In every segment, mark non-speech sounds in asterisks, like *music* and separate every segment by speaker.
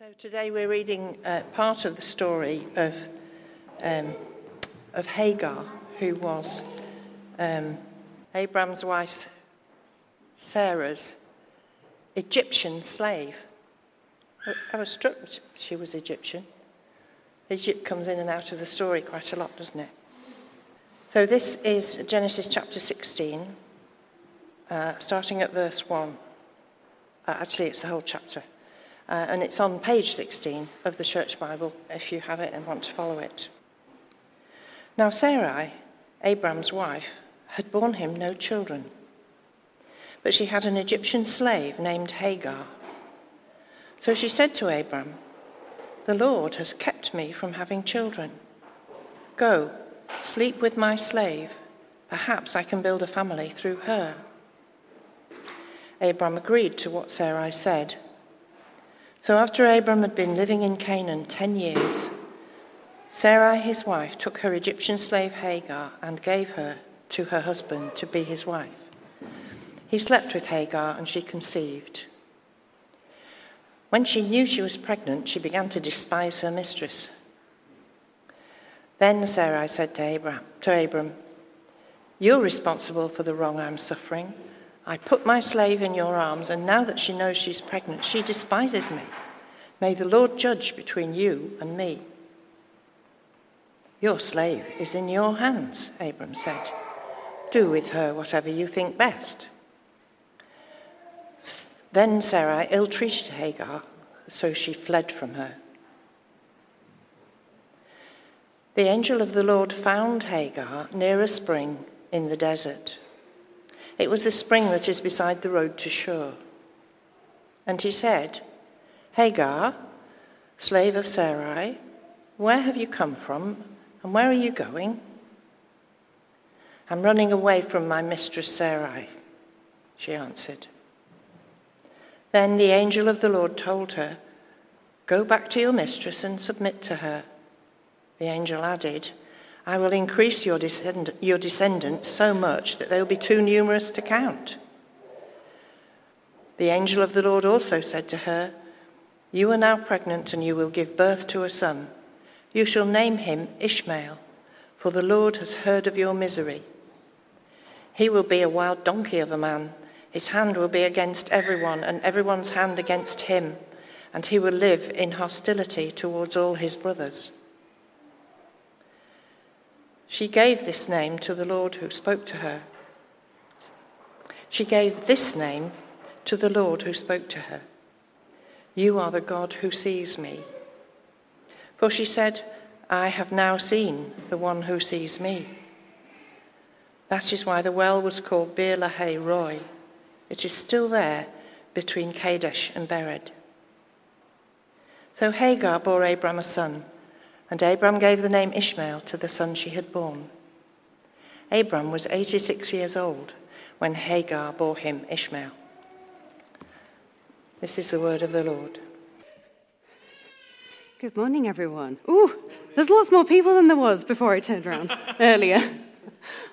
Speaker 1: So today we're reading uh, part of the story of, um, of Hagar, who was um, Abraham's wife Sarah's Egyptian slave. I was struck she was Egyptian. Egypt comes in and out of the story quite a lot, doesn't it? So this is Genesis chapter 16, uh, starting at verse 1. Uh, actually, it's the whole chapter. Uh, and it's on page 16 of the Church Bible if you have it and want to follow it. Now, Sarai, Abram's wife, had borne him no children, but she had an Egyptian slave named Hagar. So she said to Abram, The Lord has kept me from having children. Go, sleep with my slave. Perhaps I can build a family through her. Abram agreed to what Sarai said. So after Abram had been living in Canaan ten years, Sarai, his wife, took her Egyptian slave Hagar and gave her to her husband to be his wife. He slept with Hagar and she conceived. When she knew she was pregnant, she began to despise her mistress. Then Sarai said to Abram, to Abram, You're responsible for the wrong I'm suffering. I put my slave in your arms, and now that she knows she's pregnant, she despises me. May the Lord judge between you and me. Your slave is in your hands, Abram said. Do with her whatever you think best. Then Sarah ill treated Hagar, so she fled from her. The angel of the Lord found Hagar near a spring in the desert. It was the spring that is beside the road to Shur. And he said, Hagar, slave of Sarai, where have you come from and where are you going? I'm running away from my mistress Sarai, she answered. Then the angel of the Lord told her, Go back to your mistress and submit to her. The angel added, I will increase your, descend- your descendants so much that they will be too numerous to count. The angel of the Lord also said to her, You are now pregnant and you will give birth to a son. You shall name him Ishmael, for the Lord has heard of your misery. He will be a wild donkey of a man. His hand will be against everyone, and everyone's hand against him, and he will live in hostility towards all his brothers. She gave this name to the Lord who spoke to her. She gave this name to the Lord who spoke to her. You are the God who sees me. For she said, I have now seen the one who sees me. That is why the well was called Beer Lahai Roi. It is still there between Kadesh and Bered. So Hagar bore Abram a son. And Abram gave the name Ishmael to the son she had borne. Abram was 86 years old when Hagar bore him Ishmael. This is the word of the Lord.
Speaker 2: Good morning, everyone. Ooh, there's lots more people than there was before I turned around *laughs* earlier.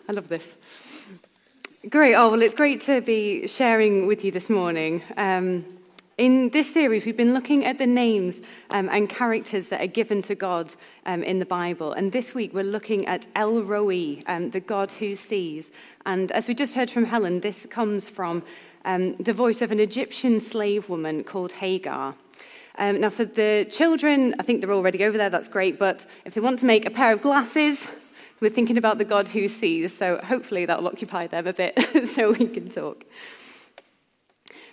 Speaker 2: I love this. Great. Oh, well, it's great to be sharing with you this morning. Um, in this series, we've been looking at the names um, and characters that are given to God um, in the Bible. And this week, we're looking at El Roi, um, the God who sees. And as we just heard from Helen, this comes from um, the voice of an Egyptian slave woman called Hagar. Um, now, for the children, I think they're already over there, that's great. But if they want to make a pair of glasses, we're thinking about the God who sees. So hopefully, that will occupy them a bit *laughs* so we can talk.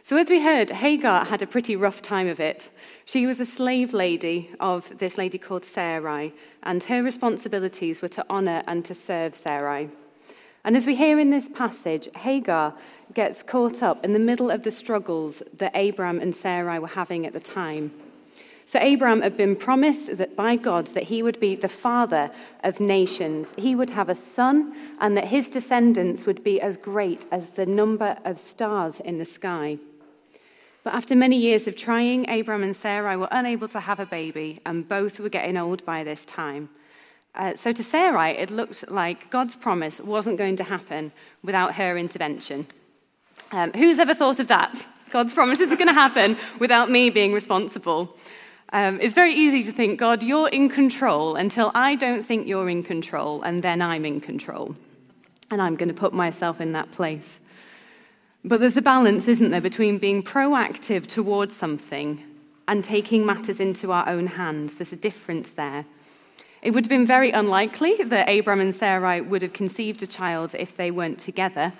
Speaker 2: So, as we heard, Hagar had a pretty rough time of it. She was a slave lady of this lady called Sarai, and her responsibilities were to honor and to serve Sarai. And as we hear in this passage, Hagar gets caught up in the middle of the struggles that Abram and Sarai were having at the time. So Abram had been promised that by God that he would be the father of nations. He would have a son and that his descendants would be as great as the number of stars in the sky. But after many years of trying, Abram and Sarai were unable to have a baby, and both were getting old by this time. Uh, so to Sarai, it looked like God's promise wasn't going to happen without her intervention. Um, who's ever thought of that? God's promise isn't going to happen without me being responsible. Um, it's very easy to think, God, you're in control until I don't think you're in control, and then I'm in control. And I'm going to put myself in that place. But there's a balance, isn't there, between being proactive towards something and taking matters into our own hands. There's a difference there. It would have been very unlikely that Abram and Sarai would have conceived a child if they weren't together,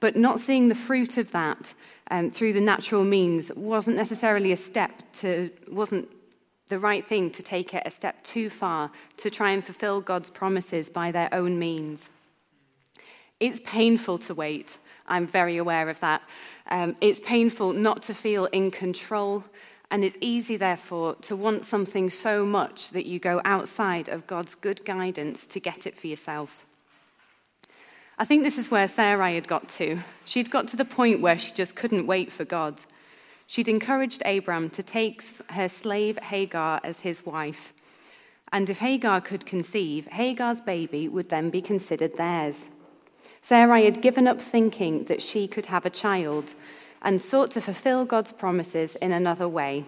Speaker 2: but not seeing the fruit of that um, through the natural means wasn't necessarily a step to, wasn't the right thing to take it a step too far to try and fulfill God's promises by their own means. It's painful to wait. I'm very aware of that. Um, it's painful not to feel in control, and it's easy, therefore, to want something so much that you go outside of God's good guidance to get it for yourself. I think this is where Sarai had got to. She'd got to the point where she just couldn't wait for God. She'd encouraged Abram to take her slave Hagar as his wife. And if Hagar could conceive, Hagar's baby would then be considered theirs. Sarai had given up thinking that she could have a child and sought to fulfill God's promises in another way.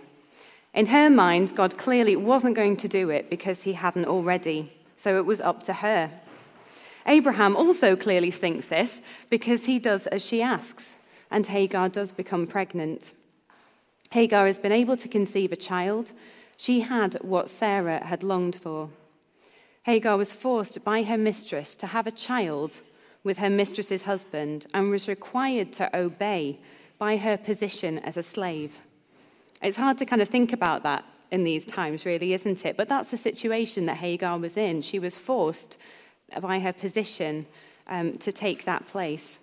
Speaker 2: In her mind, God clearly wasn't going to do it because he hadn't already, so it was up to her. Abraham also clearly thinks this because he does as she asks, and Hagar does become pregnant. Hagar has been able to conceive a child. She had what Sarah had longed for. Hagar was forced by her mistress to have a child with her mistress's husband and was required to obey by her position as a slave. It's hard to kind of think about that in these times, really, isn't it? But that's the situation that Hagar was in. She was forced by her position um, to take that place.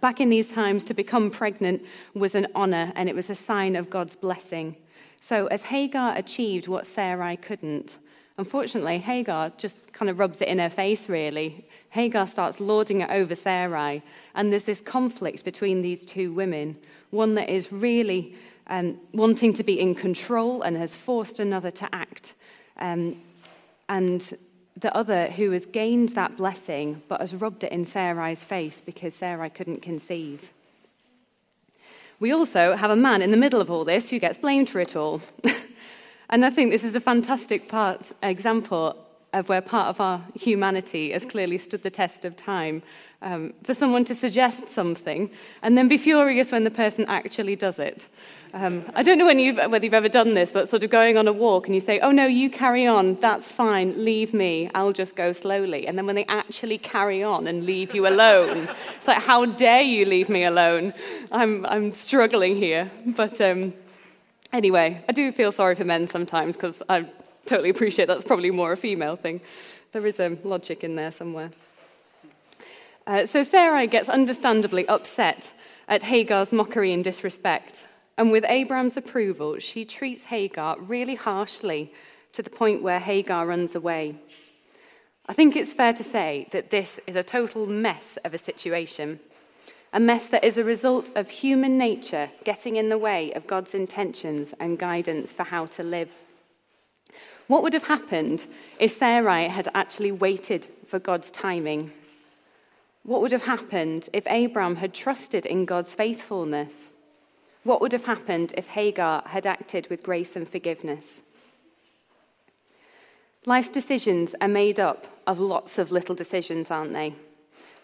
Speaker 2: Back in these times, to become pregnant was an honor and it was a sign of God's blessing. So, as Hagar achieved what Sarai couldn't, unfortunately, Hagar just kind of rubs it in her face, really. Hagar starts lording it over Sarai, and there's this conflict between these two women one that is really um, wanting to be in control and has forced another to act. Um, and the other who has gained that blessing but has rubbed it in Sarai's face because Sarai couldn't conceive. We also have a man in the middle of all this who gets blamed for it all. *laughs* and I think this is a fantastic part, example of where part of our humanity has clearly stood the test of time. Um, for someone to suggest something and then be furious when the person actually does it. Um, I don't know you've, whether you've ever done this, but sort of going on a walk and you say, Oh, no, you carry on, that's fine, leave me, I'll just go slowly. And then when they actually carry on and leave you alone, it's like, How dare you leave me alone? I'm, I'm struggling here. But um, anyway, I do feel sorry for men sometimes because I totally appreciate that's probably more a female thing. There is a logic in there somewhere. Uh, so Sarah gets understandably upset at Hagar's mockery and disrespect. And with Abraham's approval, she treats Hagar really harshly to the point where Hagar runs away. I think it's fair to say that this is a total mess of a situation, a mess that is a result of human nature getting in the way of God's intentions and guidance for how to live. What would have happened if Sarai had actually waited for God's timing? What would have happened if Abraham had trusted in God's faithfulness? What would have happened if Hagar had acted with grace and forgiveness? Life's decisions are made up of lots of little decisions, aren't they?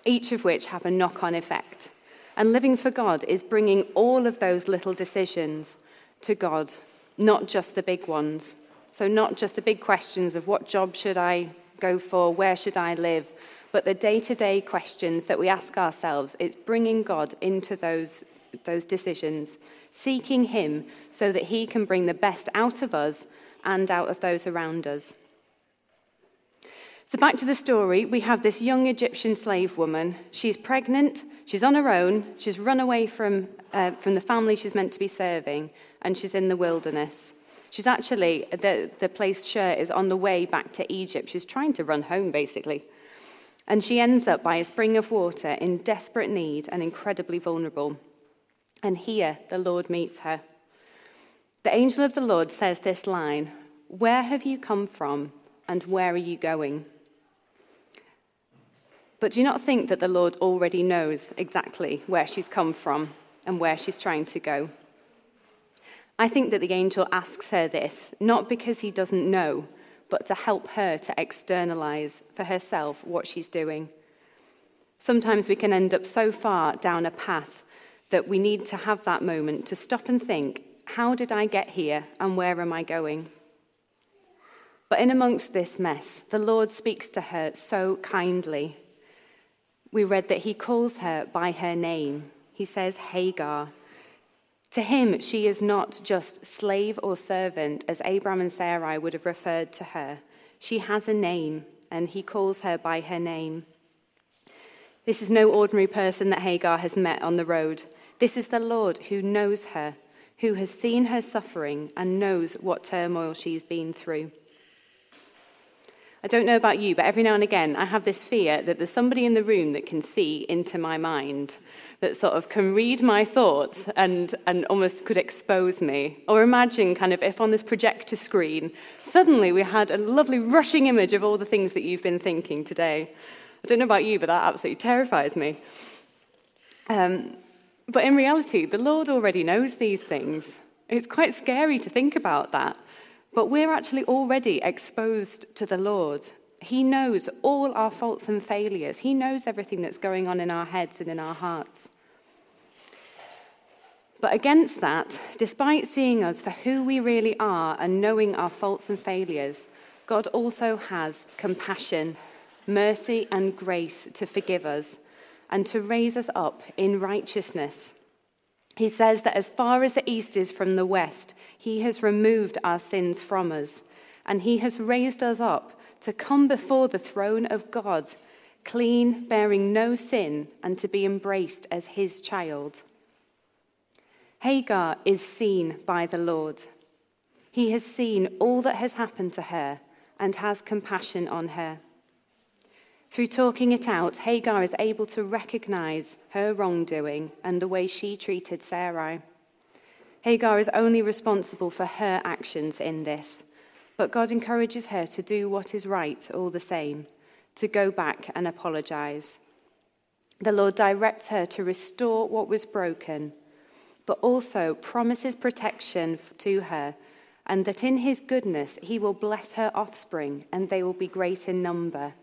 Speaker 2: Each of which have a knock on effect. And living for God is bringing all of those little decisions to God, not just the big ones. So, not just the big questions of what job should I go for, where should I live, but the day to day questions that we ask ourselves, it's bringing God into those those decisions, seeking Him so that He can bring the best out of us and out of those around us. So, back to the story, we have this young Egyptian slave woman. She's pregnant, she's on her own, she's run away from, uh, from the family she's meant to be serving, and she's in the wilderness. She's actually, the, the place Shur is on the way back to Egypt. She's trying to run home, basically. And she ends up by a spring of water in desperate need and incredibly vulnerable. And here the Lord meets her. The angel of the Lord says this line Where have you come from and where are you going? But do not think that the Lord already knows exactly where she's come from and where she's trying to go? I think that the angel asks her this not because he doesn't know, but to help her to externalize for herself what she's doing. Sometimes we can end up so far down a path that we need to have that moment to stop and think how did I get here and where am I going? But in amongst this mess, the Lord speaks to her so kindly. We read that he calls her by her name. He says, Hagar. To him, she is not just slave or servant, as Abram and Sarai would have referred to her. She has a name, and he calls her by her name. This is no ordinary person that Hagar has met on the road. This is the Lord who knows her, who has seen her suffering and knows what turmoil she's been through. I don't know about you, but every now and again I have this fear that there's somebody in the room that can see into my mind, that sort of can read my thoughts and, and almost could expose me. Or imagine kind of if on this projector screen, suddenly we had a lovely rushing image of all the things that you've been thinking today. I don't know about you, but that absolutely terrifies me. Um, but in reality, the Lord already knows these things. It's quite scary to think about that. But we're actually already exposed to the Lord. He knows all our faults and failures, He knows everything that's going on in our heads and in our hearts. But against that, despite seeing us for who we really are and knowing our faults and failures, God also has compassion, mercy, and grace to forgive us and to raise us up in righteousness. He says that as far as the east is from the west, he has removed our sins from us, and he has raised us up to come before the throne of God, clean, bearing no sin, and to be embraced as his child. Hagar is seen by the Lord. He has seen all that has happened to her and has compassion on her. Through talking it out, Hagar is able to recognize her wrongdoing and the way she treated Sarai. Hagar is only responsible for her actions in this, but God encourages her to do what is right all the same, to go back and apologize. The Lord directs her to restore what was broken, but also promises protection to her, and that in his goodness he will bless her offspring, and they will be great in number.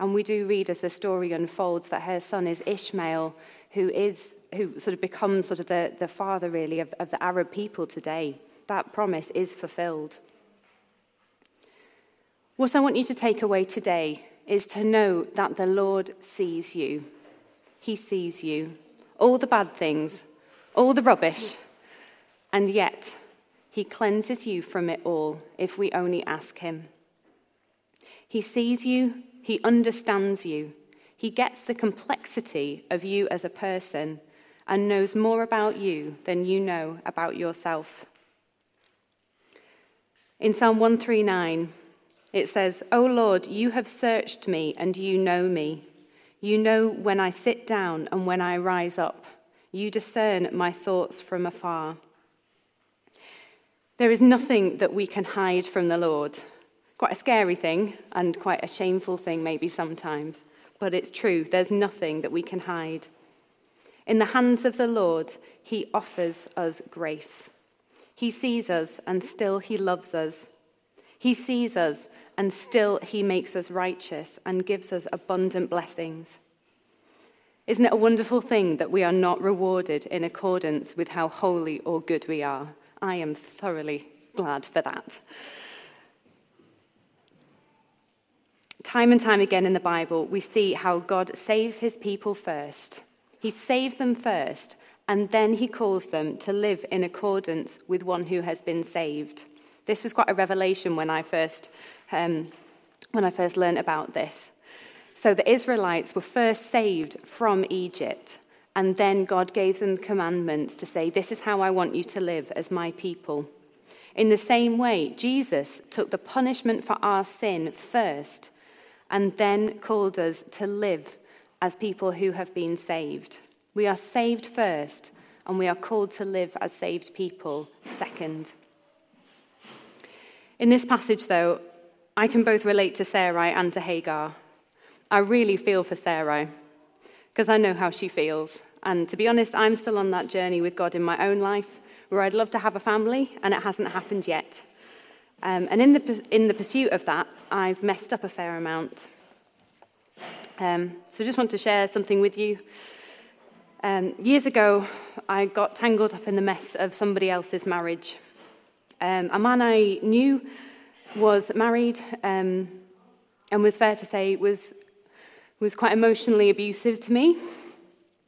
Speaker 2: And we do read as the story unfolds that her son is Ishmael, who is who sort of becomes sort of the, the father really of, of the Arab people today. That promise is fulfilled. What I want you to take away today is to know that the Lord sees you. He sees you. All the bad things, all the rubbish, and yet he cleanses you from it all if we only ask him. He sees you, he understands you. He gets the complexity of you as a person and knows more about you than you know about yourself. In Psalm 139, it says, O Lord, you have searched me and you know me. You know when I sit down and when I rise up. You discern my thoughts from afar. There is nothing that we can hide from the Lord quite a scary thing and quite a shameful thing, maybe sometimes. But it's true, there's nothing that we can hide. In the hands of the Lord, He offers us grace. He sees us and still He loves us. He sees us and still He makes us righteous and gives us abundant blessings. Isn't it a wonderful thing that we are not rewarded in accordance with how holy or good we are? I am thoroughly glad for that. Time and time again in the Bible, we see how God saves his people first. He saves them first, and then he calls them to live in accordance with one who has been saved. This was quite a revelation when I first, um, when I first learned about this. So the Israelites were first saved from Egypt, and then God gave them the commandments to say, This is how I want you to live as my people. In the same way, Jesus took the punishment for our sin first and then called us to live as people who have been saved. We are saved first, and we are called to live as saved people second. In this passage, though, I can both relate to Sarai and to Hagar. I really feel for Sarai because I know how she feels. And to be honest, I'm still on that journey with God in my own life, where I'd love to have a family, and it hasn't happened yet. Um, and in the, in the pursuit of that, I've messed up a fair amount. Um, so I just want to share something with you. Um, years ago, I got tangled up in the mess of somebody else's marriage. Um, a man I knew was married um, and was fair to say was, was quite emotionally abusive to me.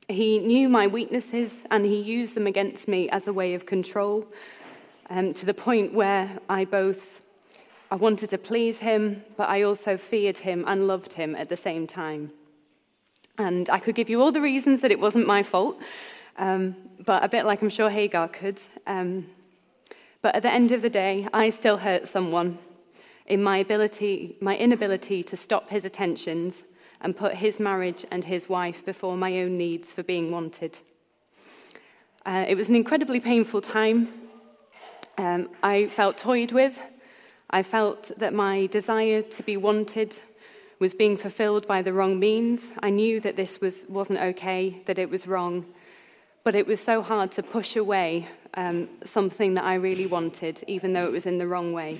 Speaker 2: He knew my weaknesses and he used them against me as a way of control um, to the point where I both I wanted to please him, but I also feared him and loved him at the same time. And I could give you all the reasons that it wasn't my fault, um, but a bit like I'm sure Hagar could. Um, but at the end of the day, I still hurt someone in my ability, my inability to stop his attentions and put his marriage and his wife before my own needs for being wanted. Uh, it was an incredibly painful time. Um, I felt toyed with. I felt that my desire to be wanted was being fulfilled by the wrong means. I knew that this was, wasn't okay, that it was wrong. But it was so hard to push away um, something that I really wanted, even though it was in the wrong way.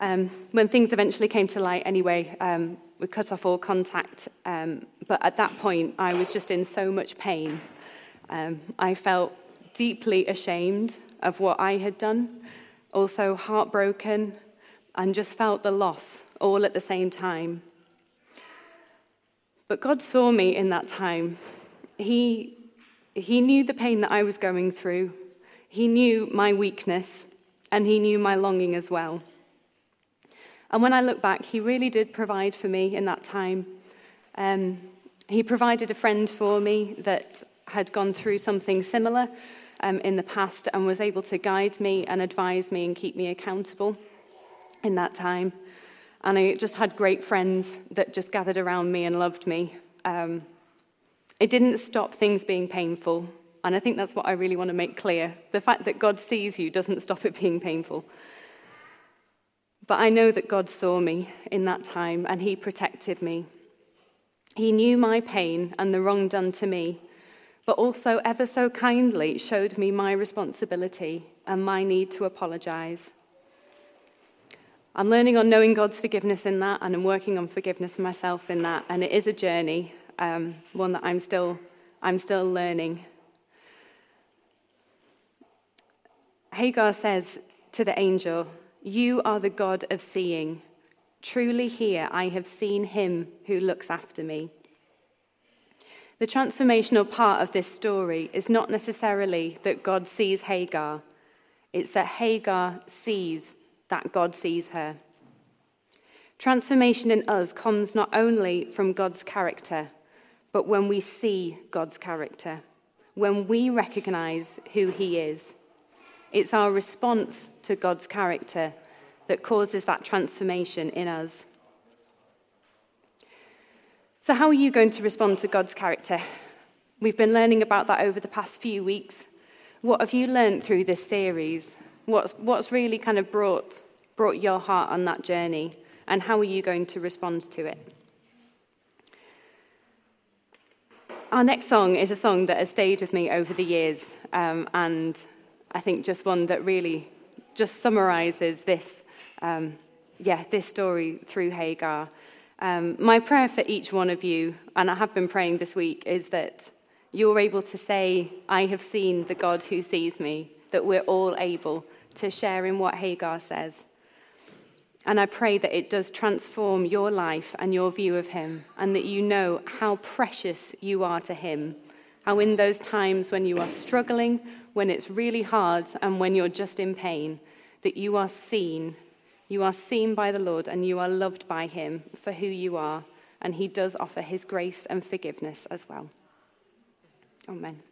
Speaker 2: Um, when things eventually came to light, anyway, um, we cut off all contact. Um, but at that point, I was just in so much pain. Um, I felt deeply ashamed of what I had done, also heartbroken, and just felt the loss all at the same time. But God saw me in that time. He, he knew the pain that I was going through, He knew my weakness, and He knew my longing as well. And when I look back, He really did provide for me in that time. Um, he provided a friend for me that had gone through something similar um, in the past and was able to guide me and advise me and keep me accountable in that time. And I just had great friends that just gathered around me and loved me. Um, it didn't stop things being painful. And I think that's what I really want to make clear. The fact that God sees you doesn't stop it being painful. But I know that God saw me in that time and He protected me. He knew my pain and the wrong done to me, but also ever so kindly showed me my responsibility and my need to apologize. I'm learning on knowing God's forgiveness in that, and I'm working on forgiveness myself in that. And it is a journey, um, one that I'm still, I'm still learning. Hagar says to the angel, You are the God of seeing. Truly, here I have seen him who looks after me. The transformational part of this story is not necessarily that God sees Hagar, it's that Hagar sees that God sees her. Transformation in us comes not only from God's character, but when we see God's character, when we recognize who He is. It's our response to God's character that causes that transformation in us. So, how are you going to respond to God's character? We've been learning about that over the past few weeks. What have you learned through this series? What's, what's really kind of brought, brought your heart on that journey? And how are you going to respond to it? Our next song is a song that has stayed with me over the years, um, and I think just one that really just summarizes this, um, yeah, this story through Hagar. Um, my prayer for each one of you, and I have been praying this week, is that you're able to say, I have seen the God who sees me, that we're all able to share in what Hagar says. And I pray that it does transform your life and your view of Him, and that you know how precious you are to Him. How, in those times when you are struggling, when it's really hard, and when you're just in pain, that you are seen. You are seen by the Lord, and you are loved by Him for who you are. And He does offer His grace and forgiveness as well. Amen.